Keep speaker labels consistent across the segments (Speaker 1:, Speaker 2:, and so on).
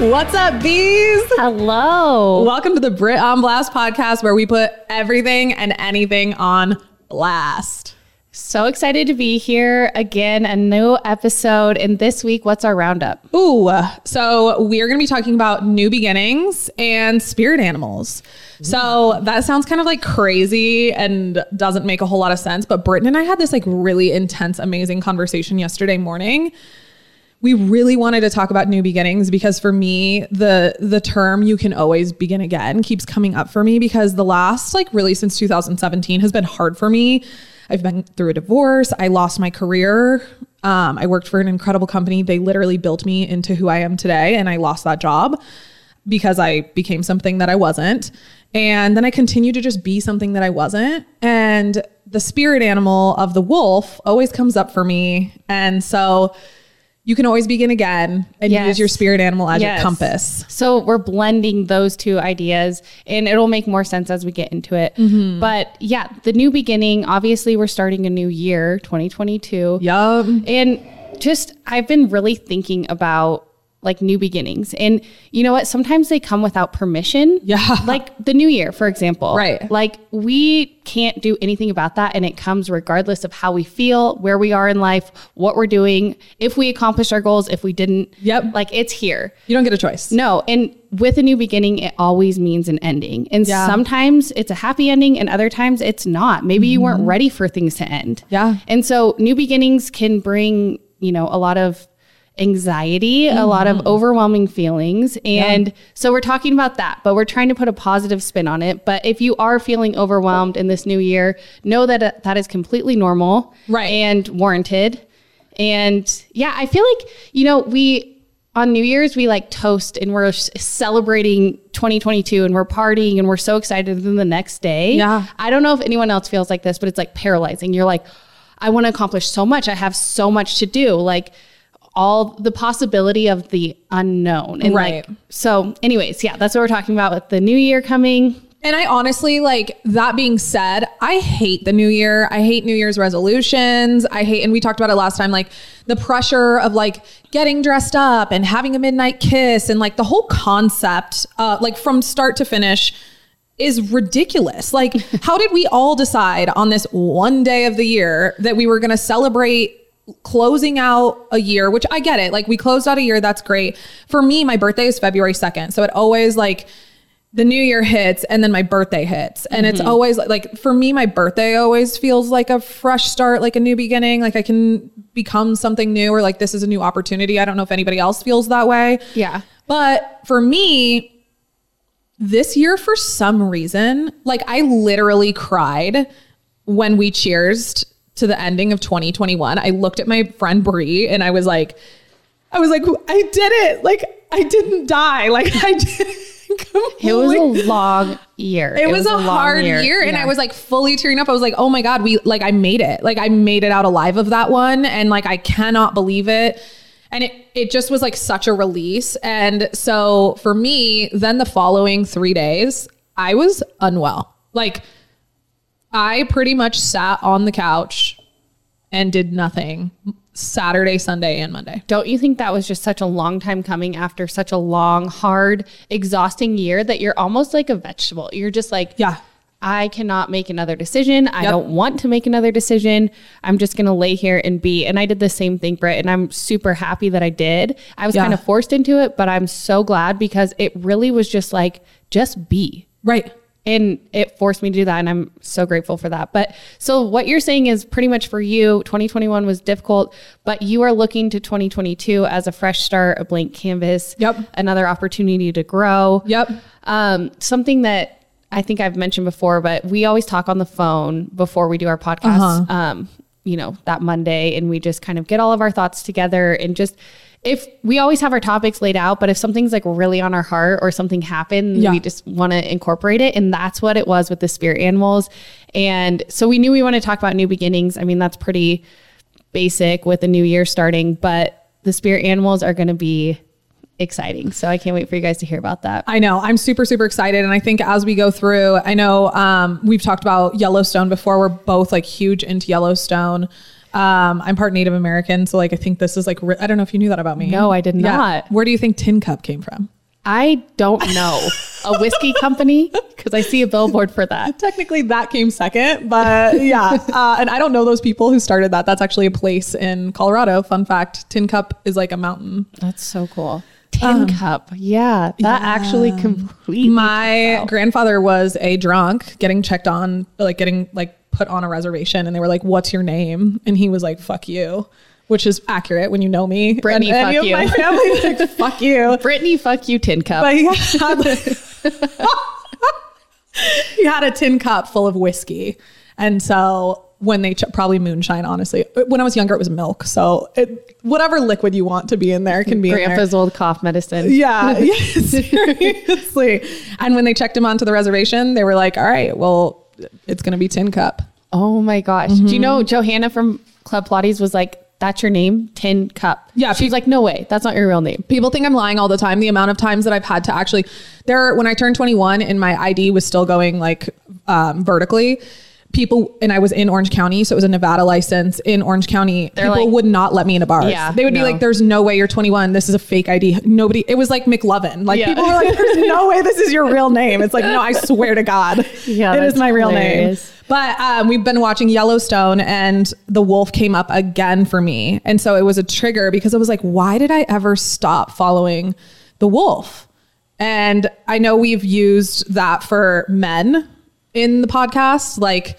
Speaker 1: What's up, bees?
Speaker 2: Hello.
Speaker 1: Welcome to the Britt on Blast podcast where we put everything and anything on blast.
Speaker 2: So excited to be here again, a new episode. And this week, what's our roundup?
Speaker 1: Ooh, so we're going to be talking about new beginnings and spirit animals. So mm. that sounds kind of like crazy and doesn't make a whole lot of sense. But Britton and I had this like really intense, amazing conversation yesterday morning we really wanted to talk about new beginnings because for me the the term you can always begin again keeps coming up for me because the last like really since 2017 has been hard for me. I've been through a divorce. I lost my career. Um, i worked for an incredible company. They literally built me into who i am today and i lost that job because i became something that i wasn't. And then i continued to just be something that i wasn't. And the spirit animal of the wolf always comes up for me. And so you can always begin again and
Speaker 2: Yes.
Speaker 1: use your spirit animal as your
Speaker 2: Yes.
Speaker 1: compass.
Speaker 2: So we're blending those two ideas and it'll make more sense as we get into it.
Speaker 1: Mm-hmm.
Speaker 2: But yeah, the new beginning, obviously, we're starting a new year, 2022.
Speaker 1: Yup.
Speaker 2: And just, I've been really thinking about like new beginnings. And you know what? Sometimes they come without permission.
Speaker 1: Yeah.
Speaker 2: Like the new year, for example.
Speaker 1: Right.
Speaker 2: Like we can't do anything about that. And it comes regardless of how we feel, where we are in life, what we're doing, if we accomplished our goals, if we didn't.
Speaker 1: Yep.
Speaker 2: Like it's here.
Speaker 1: You don't get a choice.
Speaker 2: No, and with a new beginning, it always means an ending. And
Speaker 1: Yeah.
Speaker 2: sometimes it's a happy ending, and other times it's not. Maybe you weren't ready for things to end.
Speaker 1: Mm-hmm. Yeah.
Speaker 2: And so new beginnings can bring, you know, a lot of anxiety, a lot
Speaker 1: Mm-hmm.
Speaker 2: of overwhelming feelings. And so we're talking about that, but we're trying to put a positive spin on it. But if you are feeling overwhelmed in this new year, know that uh, that is completely normal
Speaker 1: Right.
Speaker 2: and warranted. And yeah, I feel like, you know, we on New Year's, we like toast and we're celebrating 2022 and we're partying and we're so excited. Then the next day,
Speaker 1: Yeah.
Speaker 2: I don't know if anyone else feels like this, but it's like paralyzing. You're like, I want to accomplish so much. I have so much to do. Like, all the possibility of the unknown. And
Speaker 1: Right.
Speaker 2: like, so, anyways, yeah, that's what we're talking about with the new year coming.
Speaker 1: And I honestly like that being said, I hate the new year. I hate New Year's resolutions. I hate, and we talked about it last time, like the pressure of like getting dressed up and having a midnight kiss and like the whole concept, uh, like from start to finish is ridiculous. Like, how did we all decide on this one day of the year that we were going to celebrate closing out a year, which I get it. Like we closed out a year, that's great. For me, my birthday is February 2nd. So it always like the new year hits and then my birthday hits. And it's mm-hmm. always like, like for me, my birthday always feels like a fresh start, like a new beginning. Like I can become something new or like this is a new opportunity. I don't know if anybody else feels that way.
Speaker 2: Yeah.
Speaker 1: But for me, this year, for some reason, like I literally cried when we cheersed to the ending of 2021. I looked at my friend Brie and I was like, I was like, I did it. Like I didn't die. Like I did.
Speaker 2: It was a long year.
Speaker 1: It, was, a,
Speaker 2: long
Speaker 1: hard year, and
Speaker 2: Yeah.
Speaker 1: I was like fully tearing up. I was like, "Oh my god, we like I made it! Like I made it out alive of that one, and like I cannot believe it." And it it just was like such a release. And so for me, then the following three days, I was unwell. Like I pretty much sat on the couch and did nothing Saturday, Sunday, and Monday.
Speaker 2: Don't you think that was just such a long time coming after such a long, hard, exhausting year that you're almost like a vegetable? You're just like,
Speaker 1: Yeah.
Speaker 2: I cannot make another decision. I
Speaker 1: Yep.
Speaker 2: don't want to make another decision. I'm just going to lay here and be. And I did the same thing, Britt, and I'm super happy that I did. I was
Speaker 1: Yeah.
Speaker 2: kind of forced into it, but I'm so glad because it really was just like, just be.
Speaker 1: Right.
Speaker 2: And it forced me to do that. And I'm so grateful for that. But so what you're saying is pretty much for you, 2021 was difficult, but you are looking to 2022 as a fresh start, a blank canvas,
Speaker 1: Yep.
Speaker 2: another opportunity to grow.
Speaker 1: Yep.
Speaker 2: Um, something that I think I've mentioned before, but we always talk on the phone before we do our podcast.
Speaker 1: Uh-huh.
Speaker 2: Um, you know, that Monday and we just kind of get all of our thoughts together and just if we always have our topics laid out, but if something's like really on our heart or something happened,
Speaker 1: Yeah.
Speaker 2: we just want to incorporate it. And that's what it was with the spirit animals. And so we knew we want to talk about new beginnings. I mean, that's pretty basic with the new year starting, but the spirit animals are going to be exciting. So I can't wait for you guys to hear about that.
Speaker 1: I know. I'm super, super excited. And I think as we go through, I know um, we've talked about Yellowstone before. We're both like huge into Yellowstone. Um, I'm part Native American. So like, I think this is like, I don't know if you knew that about me.
Speaker 2: No, I did not. Yeah.
Speaker 1: Where do you think Tincup came from?
Speaker 2: I don't know. A whiskey company? Because I see a billboard for that.
Speaker 1: Technically that came second, but yeah. Uh, and I don't know those people who started that. That's actually a place in Colorado. Fun fact. Tincup is like a mountain.
Speaker 2: That's so cool. Tin cup. Yeah. That actually completely.
Speaker 1: My grandfather was a drunk getting checked on, like getting like put on a reservation, and they were like, "What's your name?" And he was like, "Fuck you," which is accurate when you know me.
Speaker 2: Brittany,
Speaker 1: and
Speaker 2: fuck you.
Speaker 1: my family like, "Fuck you."
Speaker 2: Brittany, fuck you, tin cup.
Speaker 1: But he had, he had a tin cup full of whiskey, and so when they ch- probably moonshine. Honestly, when I was younger, it was milk. So it, whatever liquid you want to be in there can be in there.
Speaker 2: Grandpa's old cough medicine.
Speaker 1: Yeah, yeah, seriously. And when they checked him onto the reservation, they were like, "All right, well, it's going to be Tincup."
Speaker 2: Oh my gosh. Do you know Johanna from Club Pilates was like, that's your name? Tin cup.
Speaker 1: Yeah,
Speaker 2: She's like, no way. That's not your real name.
Speaker 1: People think I'm lying all the time. The amount of times that I've had to actually there when I turned 21 and my ID was still going like um, vertically. People and I was in Orange County, so it was a Nevada license in Orange County.
Speaker 2: They're
Speaker 1: people
Speaker 2: like-
Speaker 1: would not let me into bars.
Speaker 2: Yeah,
Speaker 1: they would be like, "There's no way you're 21. This is a fake ID." Nobody. It was like McLovin. Like
Speaker 2: Yeah.
Speaker 1: people were like, "There's no way this is your real name." It's like, no, I swear to God,
Speaker 2: Yeah,
Speaker 1: it is my real
Speaker 2: hilarious.
Speaker 1: name. But um, we've been watching Yellowstone, and the wolf came up again for me, and so it was a trigger because I was like, "Why did I ever stop following the wolf?" And I know we've used that for men in the podcast, like,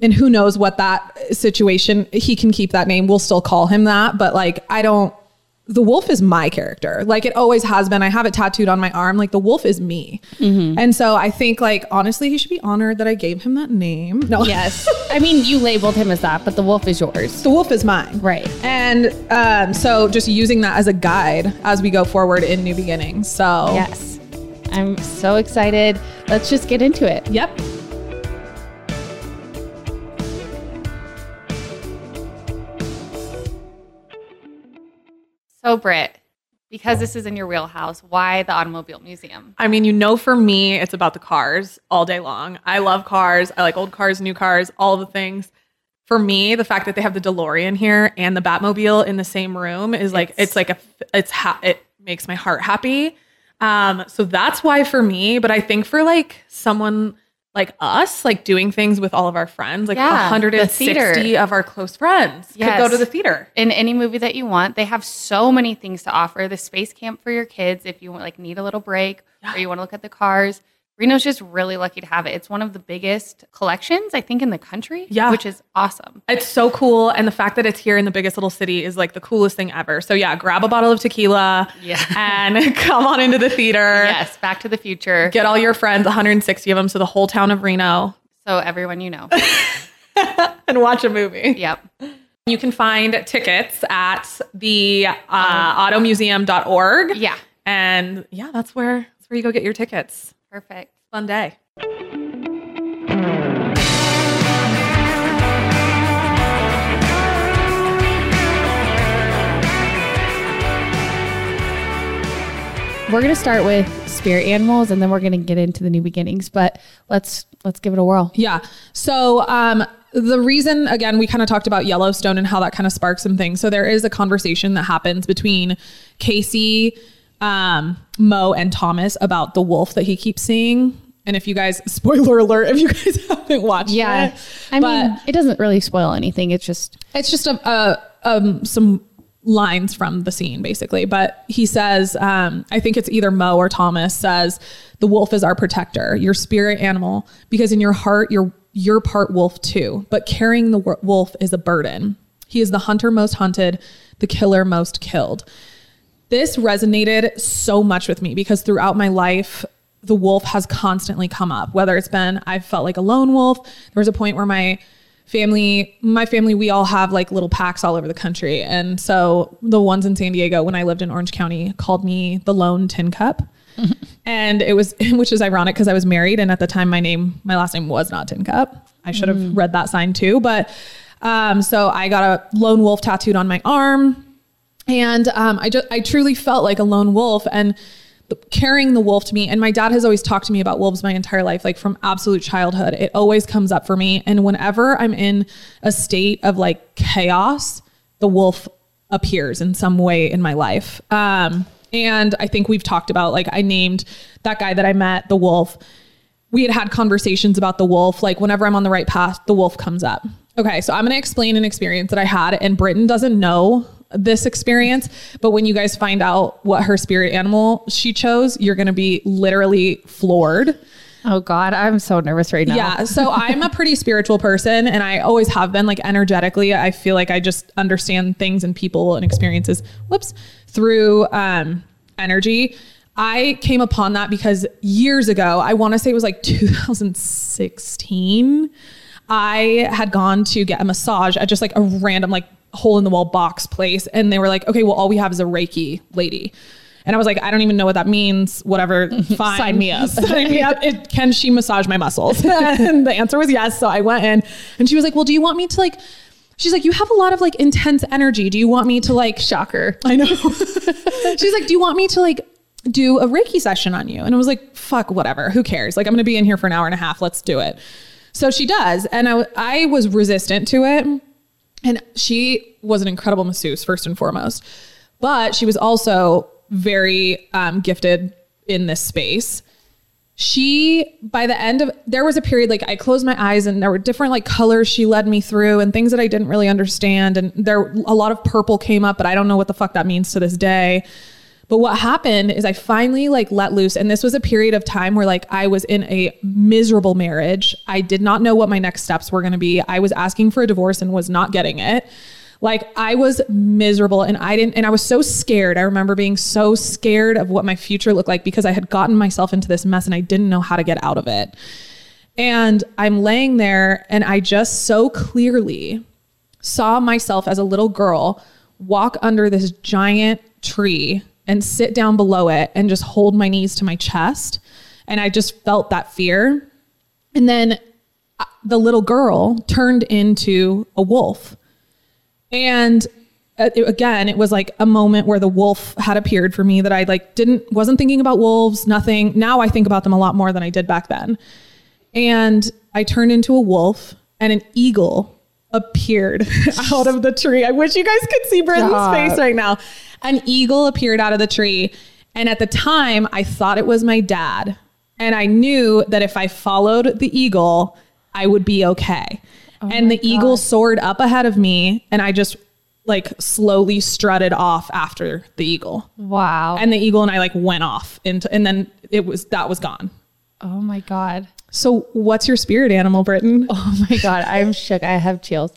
Speaker 1: and who knows what that situation he can keep that name. We'll still call him that, but like, I don't. The wolf is my character. Like it always has been. I have it tattooed on my arm. Like the wolf is me. And so I think like honestly, he should be honored that I gave him that name. No,
Speaker 2: Yes. I mean, you labeled him as that, but the wolf is yours.
Speaker 1: the wolf is mine.
Speaker 2: Right.
Speaker 1: And um, so just using that as a guide as we go forward in new beginnings. So
Speaker 2: Yes. I'm so excited. Let's just get into it.
Speaker 1: Yep.
Speaker 3: So, Britt, because this is in your wheelhouse, why the Automobile Museum?
Speaker 4: I mean, you know, for me, it's about the cars all day long. I love cars. I like old cars, new cars, all the things. For me, the fact that they have the DeLorean here and the Batmobile in the same room is like it's, like a it's ha- it makes my heart happy. Um, so that's why for me. But I think for like someone like us, like doing things with all of our friends, like
Speaker 3: Yeah, the
Speaker 4: 160
Speaker 3: theater.
Speaker 4: of our close friends could go to the theater.
Speaker 3: In any movie that you want, they have so many things to offer. The space camp for your kids, if you want, like need a little break or you want to look at the cars. Reno's just really lucky to have it. It's one of the biggest collections, I think, in the country.
Speaker 4: Yeah.
Speaker 3: which is awesome.
Speaker 4: It's so cool. And the fact that it's here in the biggest little city is like the coolest thing ever. So yeah, grab a bottle of tequila
Speaker 3: Yeah.
Speaker 4: and come on into the theater.
Speaker 3: Yes, Back to the Future.
Speaker 4: Get all your friends, 160 of them, so the whole town of Reno,
Speaker 3: So everyone you know.
Speaker 4: and watch a movie.
Speaker 3: yep.
Speaker 4: You can find tickets at the uh, automuseum.org.
Speaker 3: Yeah.
Speaker 4: And yeah, that's where that's where you go get your tickets.
Speaker 3: Perfect.
Speaker 4: Fun day.
Speaker 2: We're gonna start with spirit animals and then we're gonna get into the new beginnings. But let's let's give it a whirl.
Speaker 1: Yeah. So um, the reason, again, we kind of talked about Yellowstone and how that kind of sparks some things. So there is a conversation that happens between Kayce, um, Mo, and Thomas about the wolf that he keeps seeing. And if you guys, spoiler alert, if you guys haven't watched
Speaker 2: Yeah.
Speaker 1: it,
Speaker 2: I mean, it doesn't really spoil anything. It's just
Speaker 1: it's just a, a um some lines from the scene basically but he says um i think it's either mo or thomas says the wolf is our protector your spirit animal because in your heart you're you're part wolf too but carrying the wolf is a burden he is the hunter most hunted the killer most killed this resonated so much with me because throughout my life the wolf has constantly come up whether it's been i felt like a lone wolf there was a point where my family, my family, we all have like little packs all over the country. And so the ones in San Diego when I lived in Orange County called me the lone tin cup. and it was, which is ironic because I was married. And at the time, my name, my last name was not Tincup. I should have read that sign too. But um, so I got a lone wolf tattooed on my arm. And um, I just, I truly felt like a lone wolf and carrying the wolf to me. And my dad has always talked to me about wolves my entire life, like from absolute childhood. It always comes up for me. And whenever I'm in a state of like chaos, the wolf appears in some way in my life. Um, and I think we've talked about like I named that guy that I met the wolf. We had had conversations about the wolf. Like whenever I'm on the right path, the wolf comes up. Okay, so I'm going to explain an experience that I had, and Britton doesn't know this experience. But when you guys find out what her spirit animal she chose, you're going to be literally floored.
Speaker 2: Oh God, I'm so nervous right now.
Speaker 1: Yeah. So I'm a pretty spiritual person and I always have been like energetically. I feel like I just understand things and people and experiences, whoops, through um, energy. I came upon that because years ago, I want to say it was like 2016. I had gone to get a massage at just like a random like hole in the wall box place and they were like, "Okay, well all we have is a Reiki lady." And I was like, I don't even know what that means. Whatever, fine.
Speaker 2: Sign me up.
Speaker 1: Sign me up. It, can she massage my muscles? and the answer was yes. So I went in and she was like, Well, do you want me to like, she's like, You have a lot of like intense energy. Do you want me to like,
Speaker 2: Shocker.
Speaker 1: I know. she's like, Do you want me to like do a Reiki session on you? And I was like, Fuck, whatever. Who cares? Like, I'm going to be in here for an hour and a half. Let's do it. So she does. And I, I was resistant to it. And she was an incredible masseuse, first and foremost. But she was also very um, gifted in this space. She, by the end of, there was a period like I closed my eyes and there were different like colors she led me through and things that I didn't really understand. And there, a lot of purple came up, but I don't know what the fuck that means to this day. But what happened is I finally like let loose. And this was a period of time where like I was in a miserable marriage. I did not know what my next steps were going to be. I was asking for a divorce and was not getting it. Like I was miserable and I didn't, and I was so scared. I remember being so scared of what my future looked like because I had gotten myself into this mess and I didn't know how to get out of it. And I'm laying there and I just so clearly saw myself as a little girl walk under this giant tree and sit down below it and just hold my knees to my chest. And I just felt that fear. And then uh, the little girl turned into a wolf. And uh, again, it was like a moment where the wolf had appeared for me that I like didn't wasn't thinking about wolves, nothing. Now I think about them a lot more than I did back then. And I turned into a wolf and an eagle appeared out of the tree. I wish you guys could see Britton's
Speaker 2: Stop.
Speaker 1: face right now. An eagle appeared out of the tree. And at the time, I thought it was my dad. And I knew that if I followed the eagle, I would be okay. and the eagle soared up ahead of me, and I just like slowly strutted off after the eagle.
Speaker 2: Wow.
Speaker 1: And the eagle and I like went off into, and then it was that was gone.
Speaker 2: oh my God.
Speaker 1: So, what's your spirit animal, Britton?
Speaker 2: Oh my God. I'm shook. I have chills.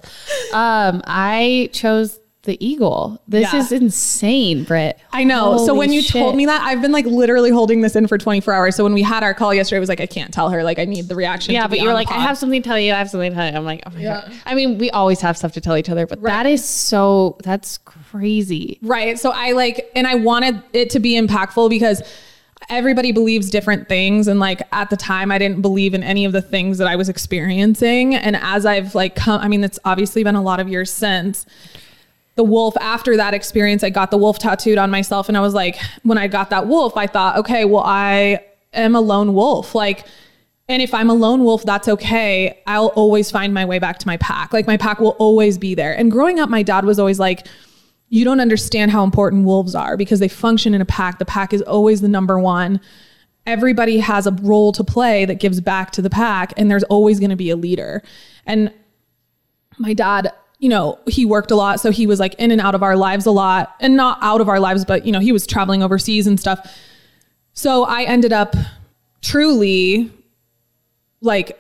Speaker 2: Um, I chose the eagle. This
Speaker 1: Yeah.
Speaker 2: is insane, Britt.
Speaker 1: I know. so when you
Speaker 2: shit.
Speaker 1: told me that, I've been like literally holding this in for 24 hours. So when we had our call yesterday, I was like, I can't tell her. Like, I need the reaction.
Speaker 2: Yeah, but you were like, I have something to tell you. I have something to tell you. I'm like, oh my God. I mean, we always have stuff to tell each other, but that is so, that's crazy.
Speaker 1: Right. So I like, and I wanted it to be impactful because everybody believes different things. And like at the time, I didn't believe in any of the things that I was experiencing. And as I've like come, I mean, it's obviously been a lot of years since the wolf after that experience, I got the wolf tattooed on myself. And I was like, when I got that wolf, I thought, okay, well, I am a lone wolf. Like, and if I'm a lone wolf, that's okay. I'll always find my way back to my pack. Like my pack will always be there. And growing up, my dad was always like, you don't understand how important wolves are because they function in a pack. The pack is always the number one. Everybody has a role to play that gives back to the pack, and there's always going to be a leader. And my dad, you know, he worked a lot. So he was like in and out of our lives a lot and not out of our lives, but, you know, he was traveling overseas and stuff. So I ended up truly like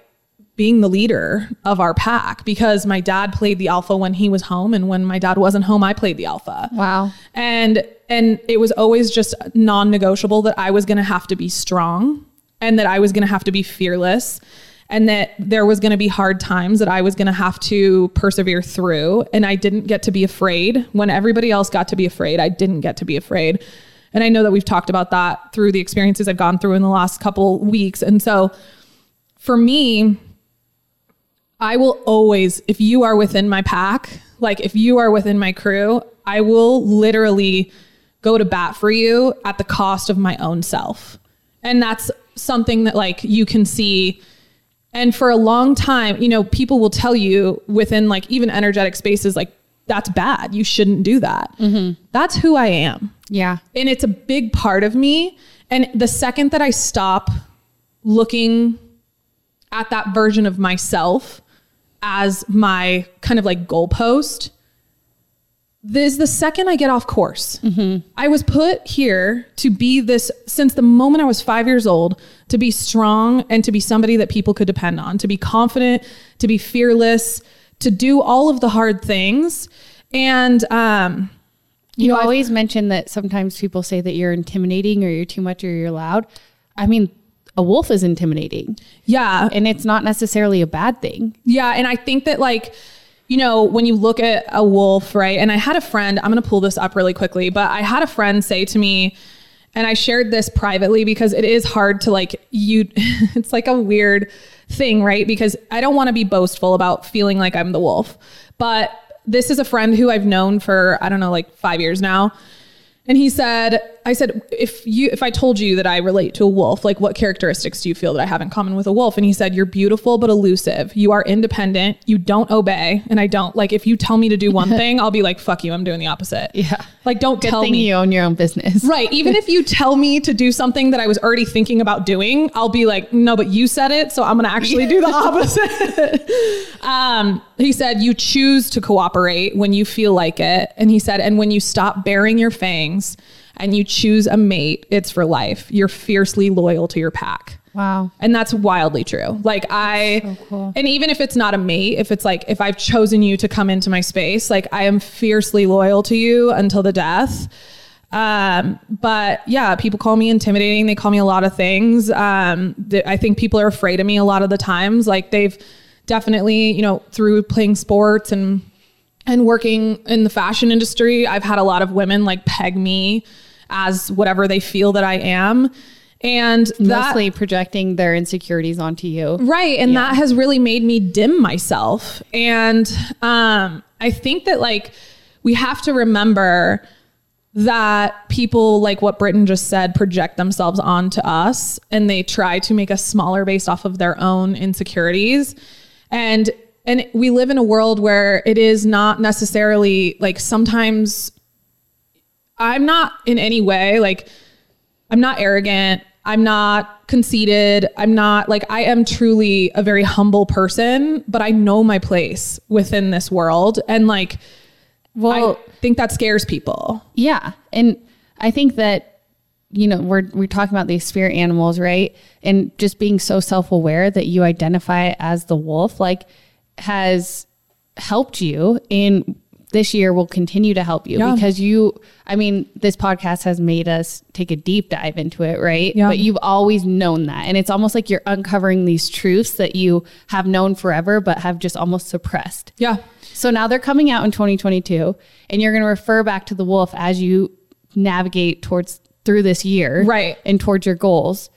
Speaker 1: being the leader of our pack because my dad played the alpha when he was home. And when my dad wasn't home, I played the alpha.
Speaker 2: Wow.
Speaker 1: And and it was always just non-negotiable that I was going to have to be strong and that I was going to have to be fearless and that there was going to be hard times that I was going to have to persevere through. And I didn't get to be afraid when everybody else got to be afraid. I didn't get to be afraid. And I know that we've talked about that through the experiences I've gone through in the last couple weeks. And so for me, I will always, if you are within my pack, like if you are within my crew, I will literally go to bat for you at the cost of my own self. And that's something that like you can see and for a long time, you know, people will tell you within like even energetic spaces, like, that's bad. You shouldn't do that. Mm-hmm. That's who I am.
Speaker 2: Yeah.
Speaker 1: And it's a big part of me. And the second that I stop looking at that version of myself as my kind of like goalpost, this is the second I get off course. I was put here to be this since the moment I was five years old to be strong and to be somebody that people could depend on, to be confident, to be fearless, to do all of the hard things. And, um,
Speaker 2: You,
Speaker 1: know, I've-
Speaker 2: always mention that sometimes people say that you're intimidating or you're too much or you're loud. I mean, a wolf is intimidating
Speaker 1: yeah,
Speaker 2: and it's not necessarily a bad thing.
Speaker 1: Yeah, and I think that like you know, when you look at a wolf, right? And I had a friend, I'm going to pull this up really quickly, but I had a friend say to me and I shared this privately because it is hard to like you it's like a weird thing, right? Because I don't want to be boastful about feeling like I'm the wolf. But this is a friend who I've known for I don't know like 5 years now. And he said, I said, if you, if I told you that I relate to a wolf, like what characteristics do you feel that I have in common with a wolf? And he said, you're beautiful, but elusive. You are independent. You don't obey. And I don't like, if you tell me to do one thing, I'll be like, fuck you. I'm doing the opposite.
Speaker 2: Yeah.
Speaker 1: Like, don't
Speaker 2: Good
Speaker 1: tell
Speaker 2: thing
Speaker 1: me.
Speaker 2: you own your own business.
Speaker 1: Right. Even if you tell me to do something that I was already thinking about doing, I'll be like, no, but you said it. So I'm going to actually do the opposite. um, he said, you choose to cooperate when you feel like it. And he said, and when you stop bearing your fangs and you choose a mate, it's for life. You're fiercely loyal to your pack.
Speaker 2: Wow.
Speaker 1: And that's wildly true. Like I,
Speaker 2: cool.
Speaker 1: and even if it's not a mate, if it's like, if I've chosen you to come into my space, like I am fiercely loyal to you until the death. Um, but yeah, people call me intimidating. They call me a lot of things. Um, th- I think people are afraid of me a lot of the times. Like they've definitely, you know, through playing sports and, and working in the fashion industry, I've had a lot of women like peg me as whatever they feel that I am. And that,
Speaker 2: Mostly projecting their insecurities onto you.
Speaker 1: Right. And that has really made me dim myself. And um, I think that like we have to remember that people like what Britton just said project themselves onto us and they try to make us smaller based off of their own insecurities. And and we live in a world where it is not necessarily like sometimes I'm not in any way like I'm not arrogant. I'm not conceited. I'm not like, I am truly a very humble person, but I know my place within this world. And like,
Speaker 2: Well,
Speaker 1: I think that scares people.
Speaker 2: Yeah. And I think that, you know, we're we're talking about these spirit animals, right? And just being so self-aware that you identify as the wolf, like has helped you in this year will continue to help you
Speaker 1: Yeah.
Speaker 2: because you I mean, this podcast has made us take a deep dive into it, right?
Speaker 1: Yeah.
Speaker 2: But you've always known that. And it's almost like you're uncovering these truths that you have known forever but have just almost suppressed.
Speaker 1: Yeah.
Speaker 2: So now they're coming out in 2022 and you're going to refer back to the wolf as you navigate towards through this year.
Speaker 1: Right.
Speaker 2: And towards your goals.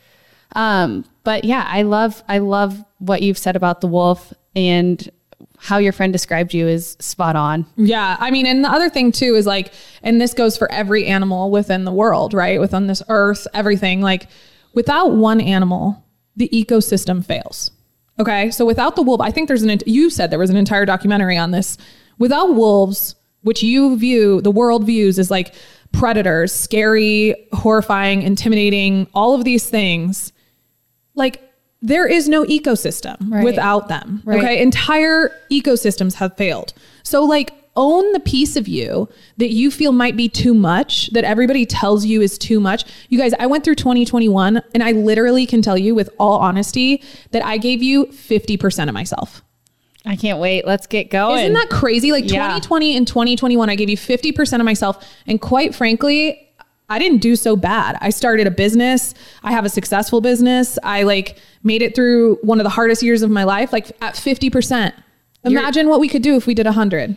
Speaker 2: Um, but yeah, I love I love what you've said about the wolf and how your friend described you is spot on.
Speaker 1: Yeah. I mean, and the other thing too is like, and this goes for every animal within the world, right? Within this earth, everything. Like, without one animal, the ecosystem fails. Okay. So without the wolf, I think there's an, you said there was an entire documentary on this. Without wolves, which you view, the world views as like predators, scary, horrifying, intimidating, all of these things, like there is no ecosystem
Speaker 2: Right.
Speaker 1: without them.
Speaker 2: Right.
Speaker 1: Okay. Entire ecosystems have failed. So, like, own the piece of you that you feel might be too much, that everybody tells you is too much. You guys, I went through 2021 and I literally can tell you with all honesty that I gave you 50% of myself.
Speaker 2: I can't wait. Let's get going.
Speaker 1: Isn't that crazy? Like
Speaker 2: Yeah.
Speaker 1: 2020 and 2021, I gave you 50% of myself. And quite frankly, I didn't do so bad. I started a business. I have a successful business. I like made it through one of the hardest years of my life, like at 50%. Imagine what we could do if we did 100.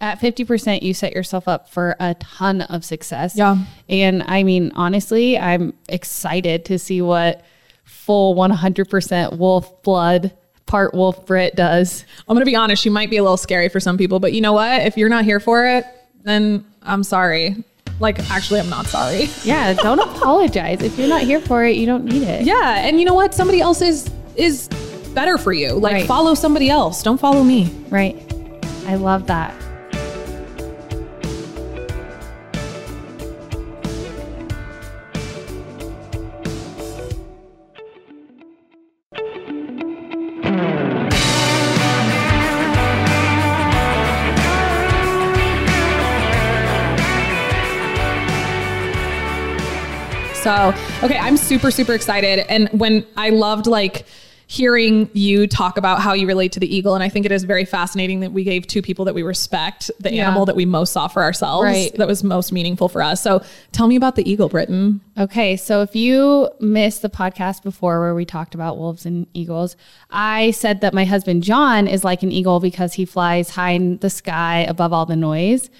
Speaker 2: At 50%, you set yourself up for a ton of success.
Speaker 1: Yeah.
Speaker 2: And I mean, honestly, I'm excited to see what full 100% wolf blood, part wolf Brit does.
Speaker 1: I'm going to be honest, she might be a little scary for some people, but you know what? If you're not here for it, then I'm sorry. Like, actually, I'm not sorry.
Speaker 2: Yeah, don't apologize. If you're not here for it, you don't need it.
Speaker 1: Yeah, and you know what? Somebody else is is better for you. Like,
Speaker 2: Right.
Speaker 1: follow somebody else. Don't follow me.
Speaker 2: Right. I love that.
Speaker 1: So, okay, I'm super, super excited. And when I loved like hearing you talk about how you relate to the eagle, and I think it is very fascinating that we gave two people that we respect the
Speaker 2: Yeah.
Speaker 1: animal that we most saw for ourselves.
Speaker 2: Right.
Speaker 1: That was most meaningful for us. So tell me about the eagle, Britton.
Speaker 2: Okay, so if you missed the podcast before where we talked about wolves and eagles, I said that my husband John is like an eagle because he flies high in the sky above all the noise.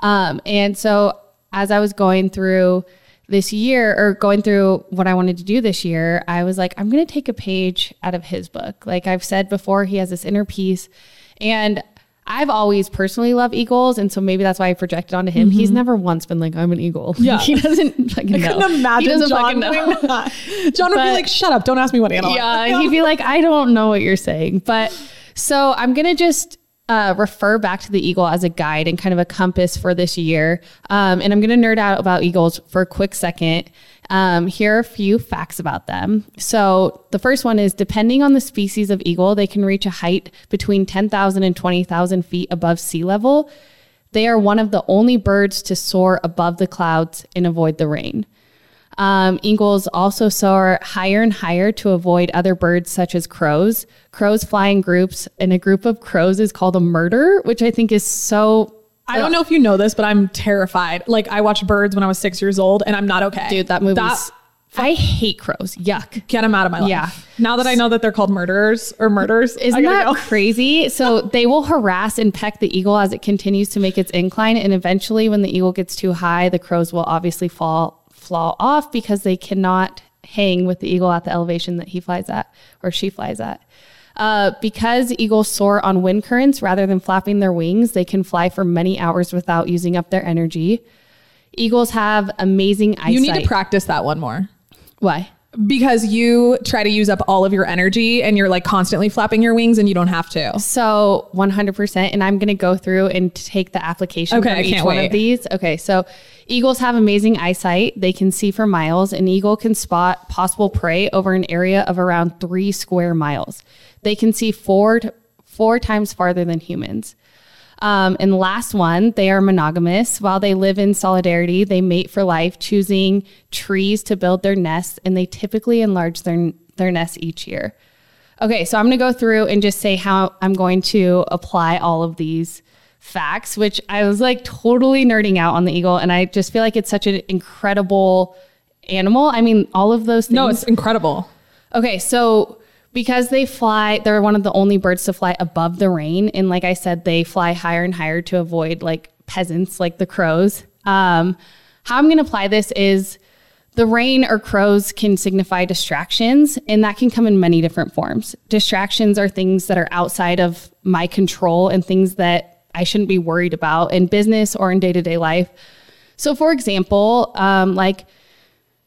Speaker 2: Um, and so as I was going through this year or going through what I wanted to do this year, I was like, I'm going to take a page out of his book. Like I've said before, he has this inner peace. And I've always personally loved eagles. And so maybe that's why I projected onto him. He's never once been like, I'm an eagle.
Speaker 1: Mm-hmm. Yeah.
Speaker 2: he doesn't fucking know.
Speaker 1: couldn't imagine
Speaker 2: He doesn't
Speaker 1: John
Speaker 2: fucking know.
Speaker 1: that. John would be like, shut up, don't ask me what animal. I
Speaker 2: Yeah, he'd be like, I don't know what you're saying. But so I'm going to just uh, refer back to the eagle as a guide and kind of a compass for this year. Um, and I'm going to nerd out about eagles for a quick second. Um, here are a few facts about them. So the first one is depending on the species of eagle, they can reach a height between 10,000 and 20,000 feet above sea level. They are one of the only birds to soar above the clouds and avoid the rain. Um, eagles also soar higher and higher to avoid other birds such as crows. Crows fly in groups, and a group of crows is called a murder, which I think is so.
Speaker 1: I don't know if you know this, but I'm terrified. Like I watched birds when I was six years old, and I'm not okay.
Speaker 2: Dude, that movie.
Speaker 1: That,
Speaker 2: I hate crows. Yuck.
Speaker 1: get them out of my life.
Speaker 2: Yeah.
Speaker 1: Now that I know that they're called murderers or murders,
Speaker 2: Isn't that
Speaker 1: go.
Speaker 2: crazy? So they will harass and peck the eagle as it continues to make its incline, and eventually, when the eagle gets too high, the crows will obviously fall fall off because they cannot hang with the eagle at the elevation that he flies at or she flies at. Uh, because eagles soar on wind currents rather than flapping their wings, they can fly for many hours without using up their energy. Eagles have amazing eyesight.
Speaker 1: You need to practice that one more.
Speaker 2: Why?
Speaker 1: Because you try to use up all of your energy and you're like constantly flapping your wings and you don't have to.
Speaker 2: So 100%. And I'm going to go through and take the application
Speaker 1: Okay, I
Speaker 2: each
Speaker 1: can't
Speaker 2: one
Speaker 1: wait.
Speaker 2: of these. Okay. So eagles have amazing eyesight. They can see for miles. An eagle can spot possible prey over an area of around three square miles. They can see four, to, four times farther than humans. Um, and last one, they are monogamous. While they live in solidarity, they mate for life, choosing trees to build their nests, and they typically enlarge their, their nests each year. Okay, so I'm going to go through and just say how I'm going to apply all of these facts, which I was like totally nerding out on the eagle. And I just feel like it's such an incredible animal. I mean, all of those things.
Speaker 1: No, it's incredible.
Speaker 2: Okay, so because they fly, they're one of the only birds to fly above the rain. And like I said, they fly higher and higher to avoid like peasants, like the crows. Um, how I'm going to apply this is the rain or crows can signify distractions, and that can come in many different forms. Distractions are things that are outside of my control and things that I shouldn't be worried about in business or in day to day life. So, for example, um, like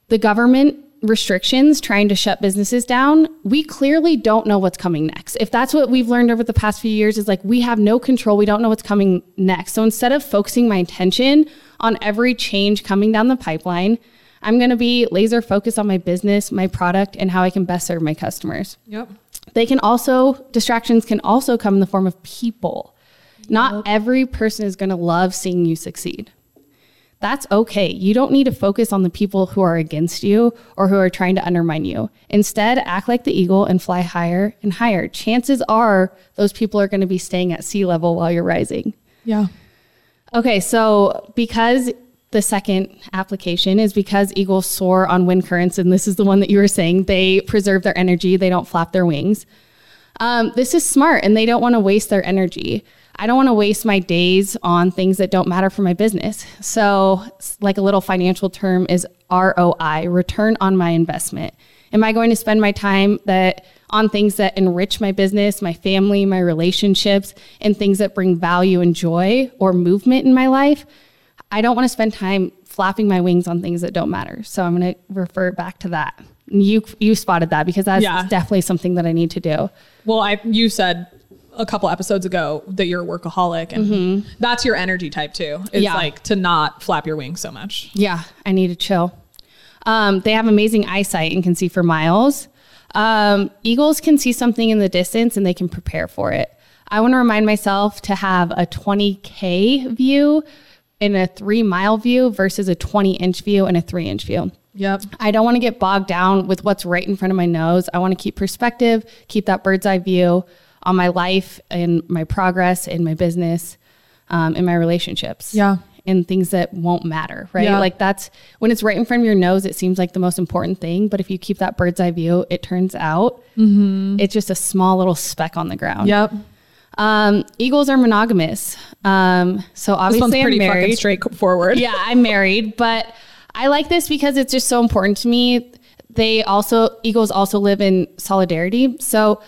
Speaker 2: the government restrictions trying to shut businesses down, we clearly don't know what's coming next. If that's what we've learned over the past few years is like we have no control, we don't know what's coming next. So instead of focusing my attention on every change coming down the pipeline, I'm going to be laser focused on my business, my product and how I can best serve my customers.
Speaker 1: Yep.
Speaker 2: They can also distractions can also come in the form of people. Not every person is going to love seeing you succeed. That's okay. You don't need to focus on the people who are against you or who are trying to undermine you. Instead, act like the eagle and fly higher and higher. Chances are those people are going to be staying at sea level while you're rising.
Speaker 1: Yeah.
Speaker 2: Okay, so because the second application is because eagles soar on wind currents, and this is the one that you were saying. They preserve their energy, they don't flap their wings. Um, this is smart, and they don't want to waste their energy. I don't want to waste my days on things that don't matter for my business. So, like a little financial term is ROI, return on my investment. Am I going to spend my time that on things that enrich my business, my family, my relationships, and things that bring value and joy or movement in my life? I don't want to spend time flapping my wings on things that don't matter. So I'm going to refer back to that. You you spotted that because that's
Speaker 1: Yeah.
Speaker 2: definitely something that I need to do.
Speaker 1: Well, I you said a couple episodes ago that you're a workaholic and that's your energy type too. It's
Speaker 2: Yeah.
Speaker 1: like to not flap your wings so much.
Speaker 2: Yeah, I need to chill. Um, they have amazing eyesight and can see for miles. Um, eagles can see something in the distance and they can prepare for it. I want to remind myself to have a 20K view in a three mile view versus a 20 inch view and a three inch view.
Speaker 1: Yep.
Speaker 2: I don't want to get bogged down with what's right in front of my nose. I want to keep perspective, keep that bird's eye view on my life and my progress in my business, um, in my relationships.
Speaker 1: Yeah.
Speaker 2: And things that won't matter, right?
Speaker 1: Yeah.
Speaker 2: Like that's when it's right in front of your nose, it seems like the most important thing. But if you keep that bird's eye view, it turns out it's just a small little speck on the ground.
Speaker 1: Yep.
Speaker 2: Um, eagles are monogamous. Um, so obviously I'm
Speaker 1: pretty fucking
Speaker 2: married
Speaker 1: straightforward.
Speaker 2: yeah, I'm married, but I like this because it's just so important to me. They also eagles also live in solidarity. So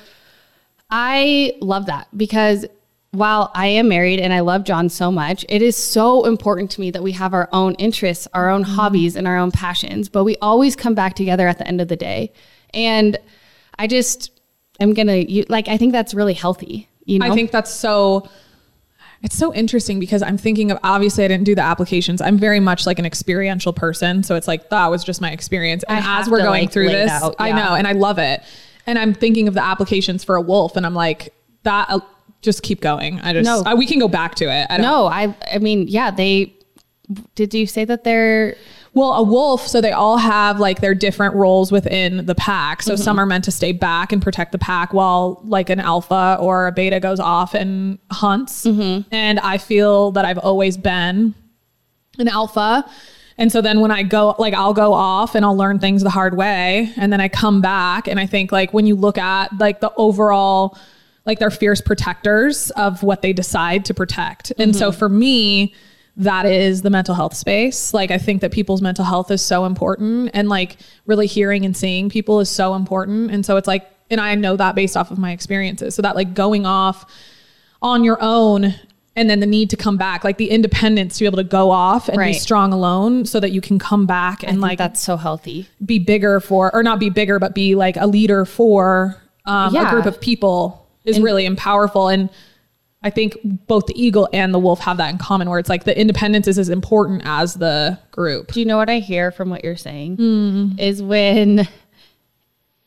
Speaker 2: I love that because while I am married and I love John so much, it is so important to me that we have our own interests, our own mm-hmm. hobbies, and our own passions, but we always come back together at the end of the day. And I just am gonna you, like I think that's really healthy. You know,
Speaker 1: I think that's so it's so interesting because I'm thinking of obviously I didn't do the applications. I'm very much like an experiential person. So it's like that was just my experience. And
Speaker 2: I
Speaker 1: as we're going
Speaker 2: like,
Speaker 1: through this,
Speaker 2: out,
Speaker 1: I know and I love it. And I'm thinking of the applications for a wolf and I'm like, that uh, just keep going. I just
Speaker 2: No.
Speaker 1: uh, we can go back to it. I don't
Speaker 2: no, I I mean, yeah, they did you say that they're
Speaker 1: Well, a wolf, so they all have like their different roles within the pack. So some are meant to stay back and protect the pack while like an alpha or a beta goes off and hunts. And I feel that I've always been an alpha. And so then when I go, like, I'll go off and I'll learn things the hard way. And then I come back. And I think, like, when you look at like the overall, like, they're fierce protectors of what they decide to protect. And so mm-hmm. for me, that is the mental health space. Like, I think that people's mental health is so important. And like, really hearing and seeing people is so important. And so it's like, and I know that based off of my experiences. So that, like, going off on your own and then the need to come back like the independence to be able to go off and be strong alone so that you can come back and like
Speaker 2: that's so healthy.
Speaker 1: be bigger for or not be bigger but be like a leader for um, a group of people is really powerful. And i think both the eagle and the wolf have that in common where it's like the independence is as important as the group.
Speaker 2: Do you know what I hear from what you're saying? Is when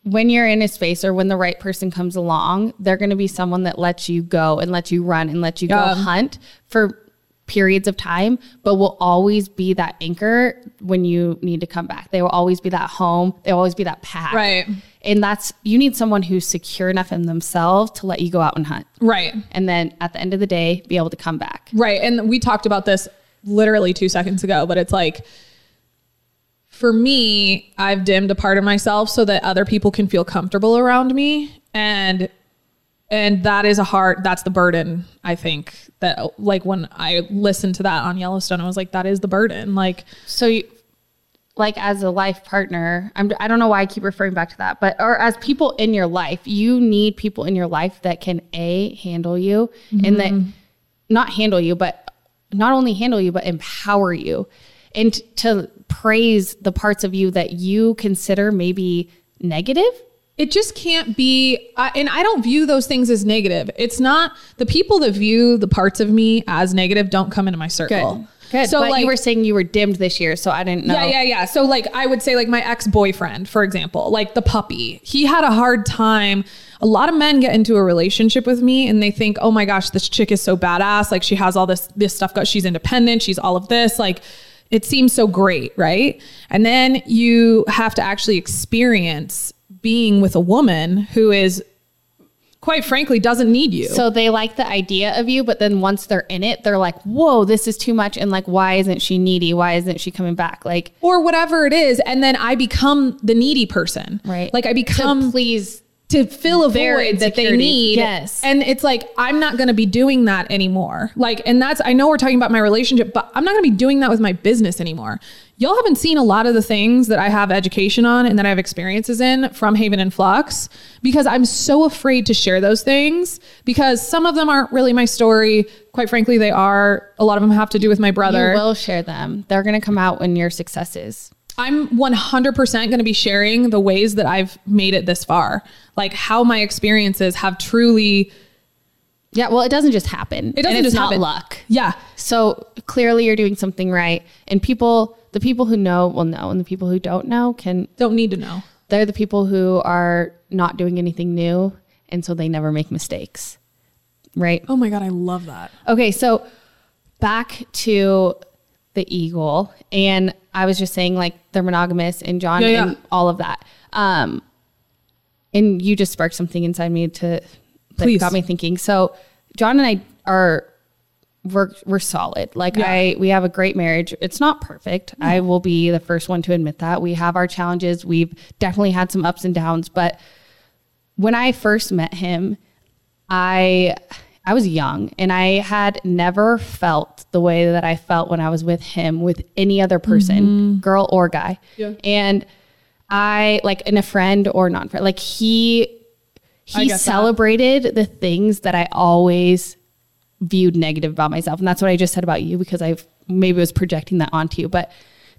Speaker 2: when you're in a space or when the right person comes along, they're going to be someone that lets you go and lets you run and lets you go
Speaker 1: Yeah.
Speaker 2: hunt for periods of time, but will always be that anchor when you need to come back. They will always be that home. They will always be that path.
Speaker 1: Right.
Speaker 2: And that's you need someone who's secure enough in themselves to let you go out and hunt.
Speaker 1: right
Speaker 2: And then at the end of the day, be able to come back.
Speaker 1: Right. And we talked about this literally two seconds ago, but it's like, for me, I've dimmed a part of myself so that other people can feel comfortable around me. And and that is a hard that's the burden i think that like when i listened to that on yellowstone i was like that is the burden like
Speaker 2: So, you, like as a life partner, I'm, I don't know why I keep referring back to that, but or as people in your life, you need people in your life that can a handle you and that mm-hmm. not handle you, but not only handle you, but empower you, and to praise the parts of you that you consider maybe negative.
Speaker 1: it just can't be uh, and i don't view those things as negative it's not the people that view the parts of me as negative don't come into my circle
Speaker 2: Good.
Speaker 1: so
Speaker 2: but
Speaker 1: like
Speaker 2: you were saying you were dimmed this year, so I didn't know.
Speaker 1: Yeah, yeah, yeah. So like I would say like my ex-boyfriend, for example, like the puppy. He had a hard time. A lot of men get into a relationship with me and they think, "Oh my gosh, this chick is so badass. Like she has all this this stuff got she's independent, she's all of this." Like it seems so great, right? And then you have to actually experience being with a woman who is quite frankly doesn't need you.
Speaker 2: So they like the idea of you, but then once they're in it, they're like, whoa, this is too much. And like, why isn't she needy? Why isn't she coming back? Like,
Speaker 1: or whatever it is. And then I become the needy person.
Speaker 2: right.
Speaker 1: Like I
Speaker 2: to
Speaker 1: become
Speaker 2: please.
Speaker 1: To fill a
Speaker 2: their
Speaker 1: void that they need.
Speaker 2: Yes.
Speaker 1: And it's like, I'm not going to be doing that anymore. Like, and that's, I know we're talking about my relationship, but I'm not going to be doing that with my business anymore. Y'all haven't seen a lot of the things that I have education on and that I have experiences in from Haven and Flux because I'm so afraid to share those things because some of them aren't really my story. Quite frankly, they are. A lot of them have to do with my brother.
Speaker 2: You will share them. They're going to come out when your successes.
Speaker 1: I'm 100% going to be sharing the ways that I've made it this far, like how my experiences have truly.
Speaker 2: Yeah, well, it doesn't just happen.
Speaker 1: It doesn't just
Speaker 2: not
Speaker 1: happen.
Speaker 2: luck.
Speaker 1: Yeah,
Speaker 2: So clearly, you're doing something right, and people, the people who know, will know, and the people who don't know can.
Speaker 1: don't need to know.
Speaker 2: They're the people who are not doing anything new, and so they never make mistakes, right?
Speaker 1: Oh my god, I love that.
Speaker 2: Okay, so back to the eagle, and I was just saying like they're monogamous, and John
Speaker 1: Yeah, yeah.
Speaker 2: and all of that. Um, and you just sparked something inside me to that
Speaker 1: Please.
Speaker 2: got me thinking. So John and I are we're we're solid. Like
Speaker 1: Yeah.
Speaker 2: I we have a great marriage. It's not perfect. I will be the first one to admit that. We have our challenges. We've definitely had some ups and downs, but when I first met him, I I was young and I had never felt the way that I felt when I was with him with any other person, mm-hmm. girl or guy.
Speaker 1: Yeah.
Speaker 2: And I like in a friend or non friend, like he he
Speaker 1: get that.
Speaker 2: celebrated the things that I always viewed negative about myself. And that's what I just said about you because I've maybe was projecting that onto you. But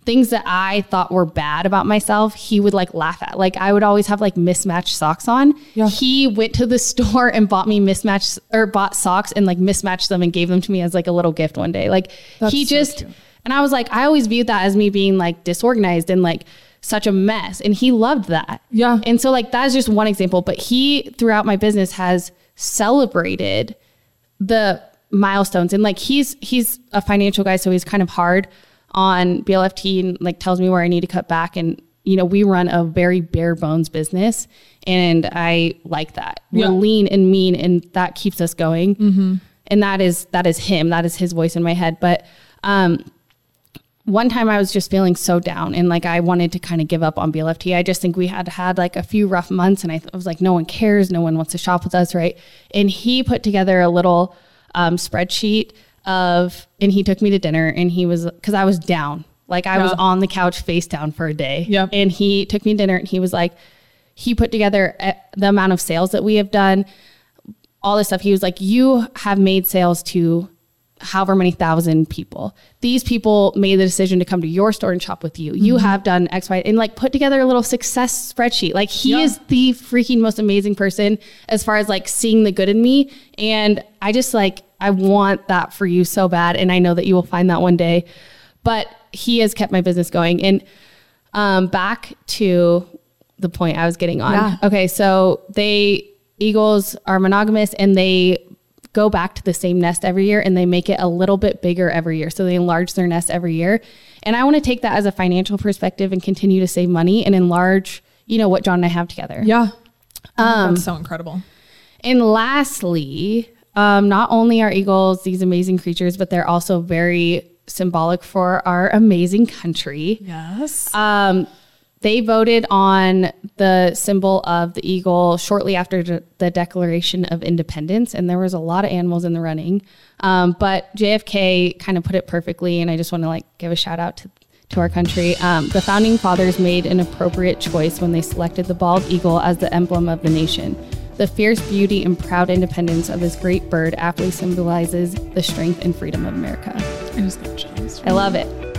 Speaker 2: things that I thought were bad about myself, he would like laugh at. Like I would always have like mismatched socks on.
Speaker 1: Yeah.
Speaker 2: He went to the store and bought me mismatched or bought socks and like mismatched them and gave them to me as like a little gift one day. Like
Speaker 1: That's
Speaker 2: he
Speaker 1: so
Speaker 2: just
Speaker 1: cute.
Speaker 2: and I was like, I always viewed that as me being like disorganized and like such a mess. And he loved that.
Speaker 1: Yeah.
Speaker 2: And so like that is just one example. But he throughout my business has celebrated the milestones and like he's he's a financial guy so he's kind of hard on BLFT and like tells me where I need to cut back and you know we run a very bare bones business and I like that
Speaker 1: Yeah.
Speaker 2: we're lean and mean and that keeps us going and that is that is him that is his voice in my head but um one time I was just feeling so down and like I wanted to kind of give up on BLFT. I just think we had had like a few rough months and I, th- I was like, no one cares. No one wants to shop with us. Right. And he put together a little um, spreadsheet of, and he took me to dinner and he was, cause I was down. Like I was on the couch face down for a day.
Speaker 1: Yep.
Speaker 2: And he took me to dinner and he was like, he put together uh, the amount of sales that we have done, all this stuff. He was like, you have made sales to however many thousand people. These people made the decision to come to your store and shop with you. You have done X, Y, and like put together a little success spreadsheet. Like he
Speaker 1: Yeah.
Speaker 2: is the freaking most amazing person as far as like seeing the good in me. And I just like, I want that for you so bad. And I know that you will find that one day. But he has kept my business going. And um, back to the point I was getting on.
Speaker 1: Yeah.
Speaker 2: Okay, so they eagles are monogamous and they go back to the same nest every year and they make it a little bit bigger every year. So they enlarge their nest every year. And I want to take that as a financial perspective and continue to save money and enlarge, you know, what John and I have together.
Speaker 1: Yeah.
Speaker 2: Um,
Speaker 1: That's so incredible.
Speaker 2: And lastly, um, not only are eagles these amazing creatures, but they're also very symbolic for our amazing country.
Speaker 1: Yes.
Speaker 2: Um, they voted on the symbol of the eagle shortly after de- the Declaration of Independence, and there was a lot of animals in the running. Um, but JFK kind of put it perfectly, and I just want to like give a shout out to to our country. Um, the founding fathers made an appropriate choice when they selected the bald eagle as the emblem of the nation. The fierce beauty and proud independence of this great bird aptly symbolizes the strength and freedom of America.
Speaker 1: I just got chills.
Speaker 2: I love it.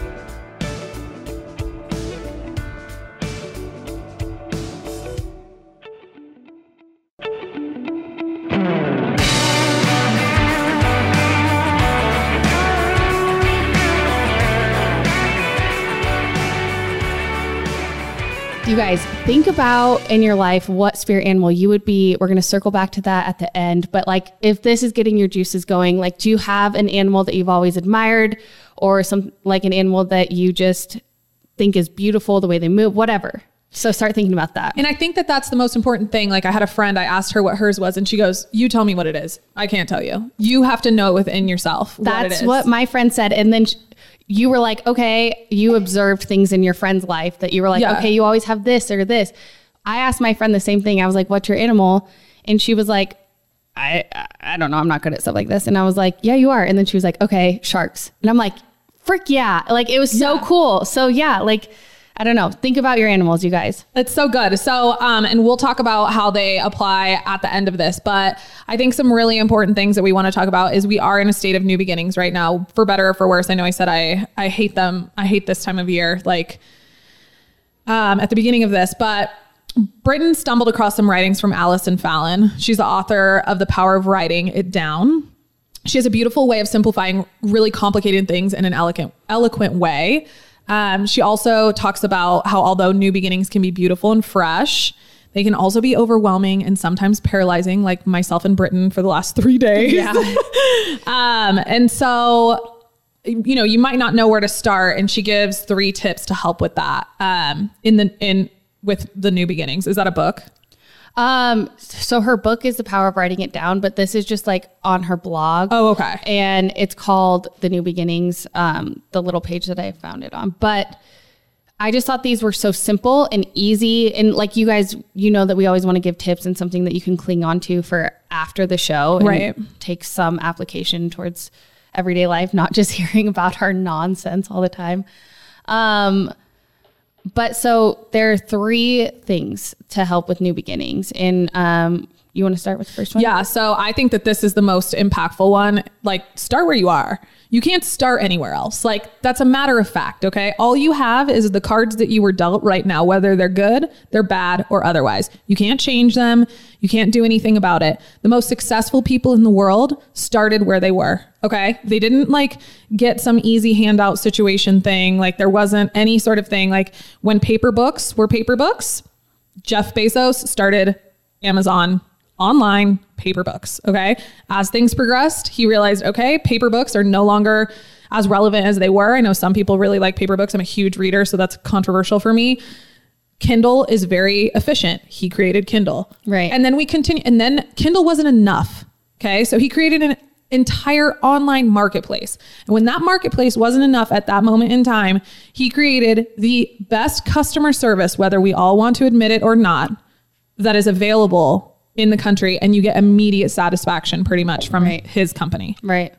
Speaker 2: You guys, think about in your life what spirit animal you would be. We're going to circle back to that at the end. But like, if this is getting your juices going, like, do you have an animal that you've always admired or some like an animal that you just think is beautiful, the way they move, whatever? So start thinking about that.
Speaker 1: And I think that that's the most important thing. Like I had a friend, I asked her what hers was, and she goes, "You tell me what it is. I can't tell you. You have to know it within yourself." what it
Speaker 2: That's
Speaker 1: is."
Speaker 2: what, my friend said. And then sh- you were like, okay, you observed things in your friend's life that you were like,
Speaker 1: Yeah.
Speaker 2: okay, you always have this or this. I asked my friend the same thing. I was like, what's your animal? And she was like, I, I- don't know. I'm not good at stuff like this. And I was like, yeah, you are. And then she was like, okay, sharks. And I'm like, frick yeah. Like it was so
Speaker 1: Yeah.
Speaker 2: cool. So yeah, like, I don't know. Think about your animals, you guys.
Speaker 1: It's so good. So, um, and we'll talk about how they apply at the end of this. But I think some really important things that we want to talk about is we are in a state of new beginnings right now, for better or for worse. I know I said I I hate them. I hate this time of year. Like, um, at the beginning of this, but. Britton stumbled across some writings from Allison Fallon. She's the author of The Power of Writing It Down. She has a beautiful way of simplifying really complicated things in an eloquent, eloquent way. Um, she also talks about how although new beginnings can be beautiful and fresh, they can also be overwhelming and sometimes paralyzing, like myself in Britton for the last three days. Yeah. um, and so, you know, you might not know where to start, and she gives three tips to help with that. Um, in the in with the new beginnings, is that a book?
Speaker 2: Um, so her book is The Power of Writing It Down, but this is just like on her blog.
Speaker 1: Oh, okay.
Speaker 2: and it's called The New Beginnings, um, the little page that I found it on. But I just thought these were so simple and easy. And like you guys, you know that we always want to give tips and something that you can cling on to for after the show and
Speaker 1: Right.
Speaker 2: take some application towards everyday life, not just hearing about our nonsense all the time. Um, but so there are three things to help with new beginnings. And um, you want to start with the first one?
Speaker 1: Yeah, so I think that this is the most impactful one. Like, start where you are. You can't start anywhere else. Like, that's a matter of fact, okay? All you have is the cards that you were dealt right now, whether they're good, they're bad, or otherwise. You can't change them. You can't do anything about it. The most successful people in the world started where they were, okay? They didn't like get some easy handout situation thing. Like, there wasn't any sort of thing. Like, when paper books were paper books, Jeff Bezos started Amazon online paper books. Okay. As things progressed, he realized, okay, paper books are no longer as relevant as they were. I know some people really like paper books. I'm a huge reader, so that's controversial for me. Kindle is very efficient. He created Kindle.
Speaker 2: Right.
Speaker 1: And then we continue, and then Kindle wasn't enough. Okay. So he created an entire online marketplace. And when that marketplace wasn't enough at that moment in time, he created the best customer service, whether we all want to admit it or not, that is available in the country. And you get immediate satisfaction pretty much from
Speaker 2: Right.
Speaker 1: his company.
Speaker 2: Right.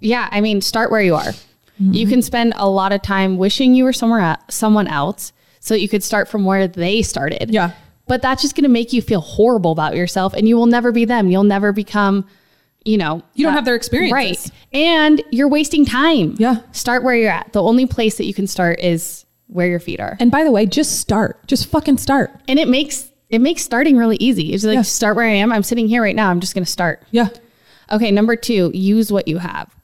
Speaker 2: Yeah, I mean, start where you are. You mm-hmm. can spend a lot of time wishing you were somewhere el- someone else so that you could start from where they started.
Speaker 1: Yeah.
Speaker 2: But that's just going to make you feel horrible about yourself and you will never be them. You'll never become, you know,
Speaker 1: You don't
Speaker 2: that-
Speaker 1: have their experience.
Speaker 2: Right. And you're wasting time.
Speaker 1: Yeah.
Speaker 2: Start where you're at. The only place that you can start is where your feet are.
Speaker 1: And by the way, just start. Just fucking start.
Speaker 2: And it makes it makes starting really easy. It's like start where I am. I'm sitting here right now. I'm just going to start.
Speaker 1: Yeah.
Speaker 2: Okay, number two, use what you have.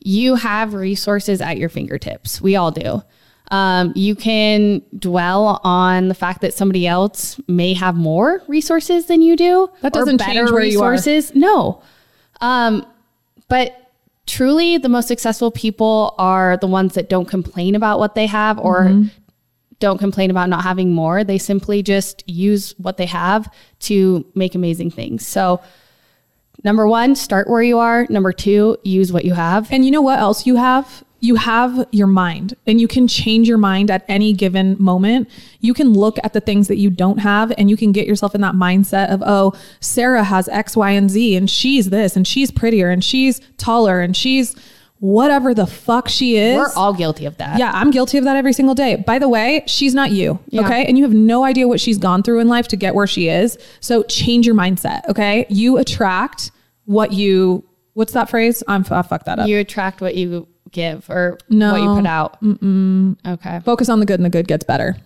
Speaker 2: You have resources at your fingertips. We all do. Um, you can dwell on the fact that somebody else may have more resources than you do.
Speaker 1: That doesn't
Speaker 2: better
Speaker 1: change where you are.
Speaker 2: resources. No. Um, but truly, the most successful people are the ones that don't complain about what they have or
Speaker 1: Mm-hmm.
Speaker 2: Don't complain about not having more. They simply just use what they have to make amazing things. So, number one, start where you are. Number two, use what you have.
Speaker 1: And you know what else you have? You have your mind, and you can change your mind at any given moment. You can look at the things that you don't have, and you can get yourself in that mindset of, oh, Sarah has X, Y, and Z, and she's this, and she's prettier, and she's taller, and she's whatever the fuck she is.
Speaker 2: We're all guilty of that.
Speaker 1: Yeah, I'm guilty of that every single day. By the way, she's not you.
Speaker 2: Yeah.
Speaker 1: Okay. And you have no idea what she's gone through in life to get where she is. So change your mindset. Okay. You attract what you, what's that phrase? I'm, I fucked that up.
Speaker 2: You attract what you give or
Speaker 1: No.
Speaker 2: what you put out. Okay.
Speaker 1: Focus on the good and the good gets better.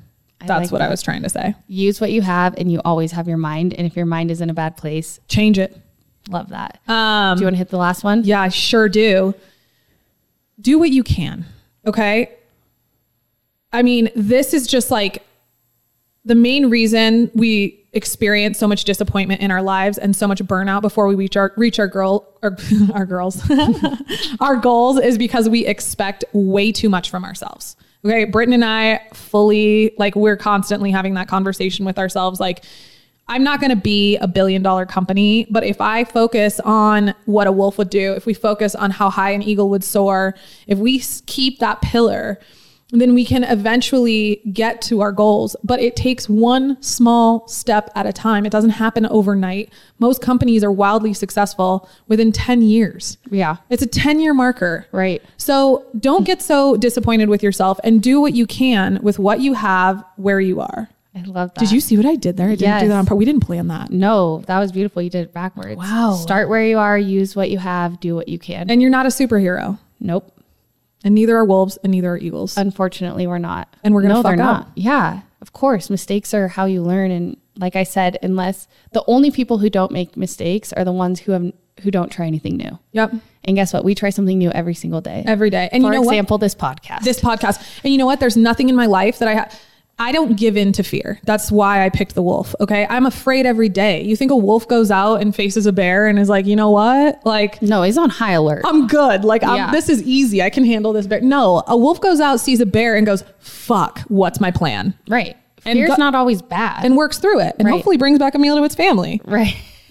Speaker 2: I
Speaker 1: That's
Speaker 2: like
Speaker 1: what I was trying to say.
Speaker 2: Use what you have, and you always have your mind. And if your mind is in a bad place,
Speaker 1: Change it.
Speaker 2: love that.
Speaker 1: Um,
Speaker 2: Do you want to hit the last one?
Speaker 1: Yeah, I sure do. Do what you can. Okay. I mean, this is just like the main reason we experience so much disappointment in our lives and so much burnout before we reach our reach our girl or our girls our goals is because we expect way too much from ourselves. Okay. Britton and I fully, like, we're constantly having that conversation with ourselves. Like, I'm not going to be a billion dollar company, but if I focus on what a wolf would do, if we focus on how high an eagle would soar, if we keep that pillar, then we can eventually get to our goals. But it takes one small step at a time. It doesn't happen overnight. Most companies are wildly successful within 10 years.
Speaker 2: Yeah.
Speaker 1: It's a 10 year marker.
Speaker 2: Right.
Speaker 1: So don't get so disappointed with yourself and do what you can with what you have where you are.
Speaker 2: I love that.
Speaker 1: Did you see what I did there? I didn't do that
Speaker 2: Yes.
Speaker 1: on purpose. We didn't plan that.
Speaker 2: No, that was beautiful. You did it backwards.
Speaker 1: Wow.
Speaker 2: Start where you are, use what you have, do what you can.
Speaker 1: And you're not a superhero.
Speaker 2: nope.
Speaker 1: And neither are wolves and neither are eagles.
Speaker 2: Unfortunately, we're not.
Speaker 1: And we're gonna
Speaker 2: no,
Speaker 1: fuck
Speaker 2: they're
Speaker 1: up.
Speaker 2: not. Yeah, of course. Mistakes are how you learn. And like I said, unless the only people who don't make mistakes are the ones who have who don't try anything new.
Speaker 1: yep.
Speaker 2: And guess what? We try something new every single day.
Speaker 1: Every day. And
Speaker 2: For
Speaker 1: you know
Speaker 2: example, this podcast.
Speaker 1: This podcast. And you know what? There's nothing in my life that I have. I don't give in to fear. That's why I picked the wolf. Okay. I'm afraid every day. You think a wolf goes out and faces a bear and is like, you know what? Like,
Speaker 2: no, he's on high alert.
Speaker 1: I'm good. Like, I'm, this is easy. I can handle this bear. No, a wolf goes out, sees a bear, and goes, fuck, what's my plan?
Speaker 2: right.
Speaker 1: And
Speaker 2: Fear's
Speaker 1: go-
Speaker 2: not always bad.
Speaker 1: And works through it and
Speaker 2: Right.
Speaker 1: hopefully brings back a meal to its family.
Speaker 2: right.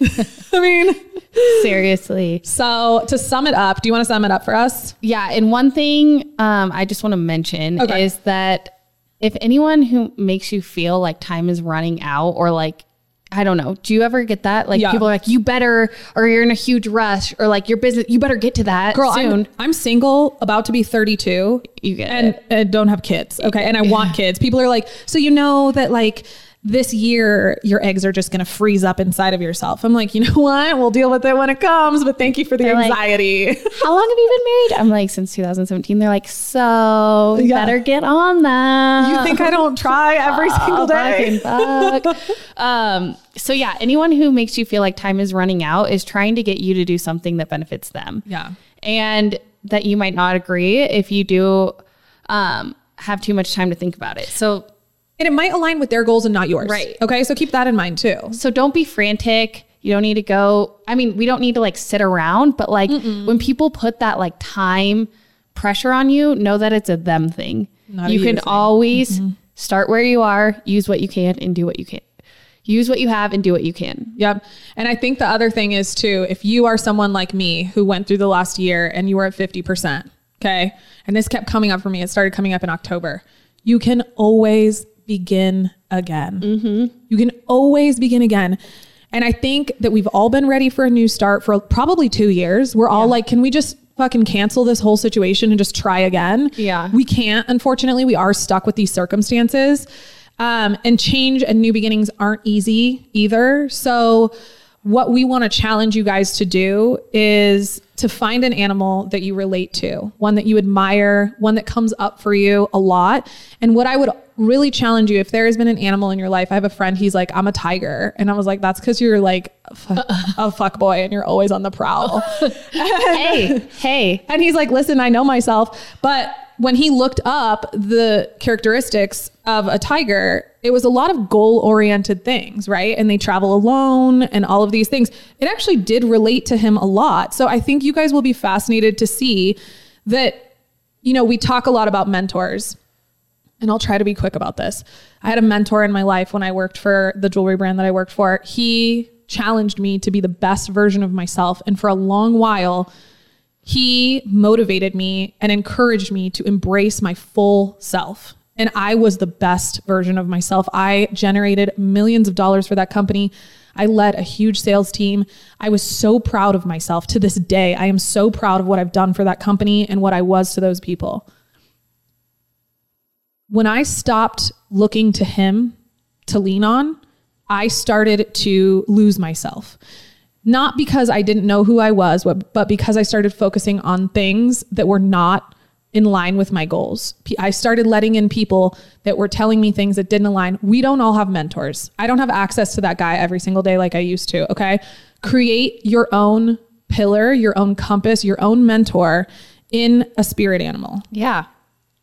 Speaker 1: I mean,
Speaker 2: Seriously.
Speaker 1: so to sum it up, do you want to sum it up for us?
Speaker 2: Yeah, and one thing um, I just want to mention
Speaker 1: Okay.
Speaker 2: is that if anyone who makes you feel like time is running out or like I don't know, do you ever get that? Like
Speaker 1: Yeah.
Speaker 2: people are like, you better, or you're in a huge rush, or like your business, you better get to that
Speaker 1: Girl,
Speaker 2: soon.
Speaker 1: I'm, I'm single, about to be 32.
Speaker 2: You get
Speaker 1: and,
Speaker 2: it.
Speaker 1: and don't have kids. Okay. And I want kids. People are like, so you know that like this year your eggs are just going to freeze up inside of yourself. I'm like, you know what? We'll deal with it when it comes, but thank you for the
Speaker 2: They're like-
Speaker 1: anxiety.
Speaker 2: How long have you been married? I'm like, since 2017. They're like, so you
Speaker 1: Yeah.
Speaker 2: better get on that.
Speaker 1: you think I don't try every single day?
Speaker 2: Um, so yeah, anyone who makes you feel like time is running out is trying to get you to do something that benefits them.
Speaker 1: Yeah.
Speaker 2: And that you might not agree if you do um, have too much time to think about it. So
Speaker 1: And it might align with their goals and not yours.
Speaker 2: Right.
Speaker 1: Okay. So keep that in mind too.
Speaker 2: so don't be frantic. You don't need to go. I mean, we don't need to like sit around, but like when people put that like time pressure on you, know that it's a them thing.
Speaker 1: Not
Speaker 2: you can
Speaker 1: thing.
Speaker 2: always mm-hmm. start where you are, use what you can, and do what you can. Use what you have and do what you can.
Speaker 1: Yep. And I think the other thing is too, if you are someone like me who went through the last year and you were at 50%, okay, and this kept coming up for me, it started coming up in October, you can always begin again. You can always begin again. And I think that we've all been ready for a new start for probably two years. We're all like, can we just fucking cancel this whole situation and just try again?
Speaker 2: Yeah.
Speaker 1: We can't, unfortunately. We are stuck with these circumstances. Um, and change and new beginnings aren't easy either. So, what we want to challenge you guys to do is to find an animal that you relate to, one that you admire, one that comes up for you a lot. And what I would really challenge you if there has been an animal in your life, I have a friend, he's like, I'm a tiger. And I was like, that's because you're like a, fu- a fuck boy and you're always on the prowl.
Speaker 2: hey, hey.
Speaker 1: And he's like, listen, I know myself. But when he looked up the characteristics of a tiger, it was a lot of goal oriented things, right? And they travel alone and all of these things. It actually did relate to him a lot. So I think you guys will be fascinated to see that, you know, we talk a lot about mentors. And I'll try to be quick about this. I had a mentor in my life when I worked for the jewelry brand that I worked for. He challenged me to be the best version of myself. And for a long while, he motivated me and encouraged me to embrace my full self. And I was the best version of myself. I generated millions of dollars for that company. I led a huge sales team. I was so proud of myself to this day. I am so proud of what I've done for that company and what I was to those people. When I stopped looking to him to lean on, I started to lose myself not because I didn't know who I was, but but because I started focusing on things that were not in line with my goals. I started letting in people that were telling me things that didn't align. We don't all have mentors. I don't have access to that guy every single day like I used to. Okay. Create your own pillar, your own compass, your own mentor in a spirit animal
Speaker 2: Yeah.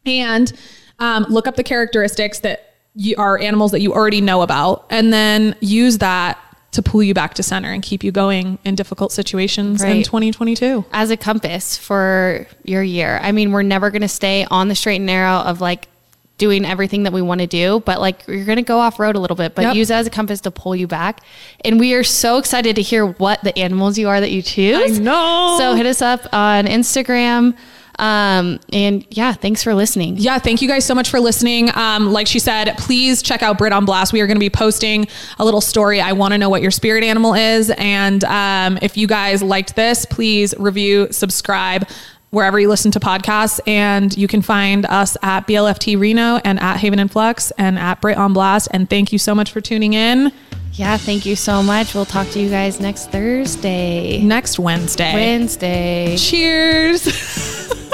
Speaker 1: and um, look up the characteristics that you are animals that you already know about and then use that to pull you back to center and keep you going in difficult situations in 2022
Speaker 2: as a compass for your year. I mean, we're never going to stay on the straight and narrow of like doing everything that we want to do, but like you're going to go off road a little bit, but
Speaker 1: Yep.
Speaker 2: use it as a compass to pull you back. And we are so excited to hear what the animals you are that you choose.
Speaker 1: I know.
Speaker 2: So hit us up on Instagram. Um, and yeah, thanks for listening.
Speaker 1: yeah, thank you guys so much for listening. Um, like she said, please check out Britt on Blast. We are going to be posting a little story. I want to know what your spirit animal is. And um, if you guys liked this, please review, subscribe wherever you listen to podcasts. And you can find us at BLFT Reno and at Haven and Flux and at Britt on Blast. And thank you so much for tuning in
Speaker 2: Yeah, thank you so much. We'll talk to you guys next Thursday.
Speaker 1: next Wednesday.
Speaker 2: Wednesday.
Speaker 1: Cheers.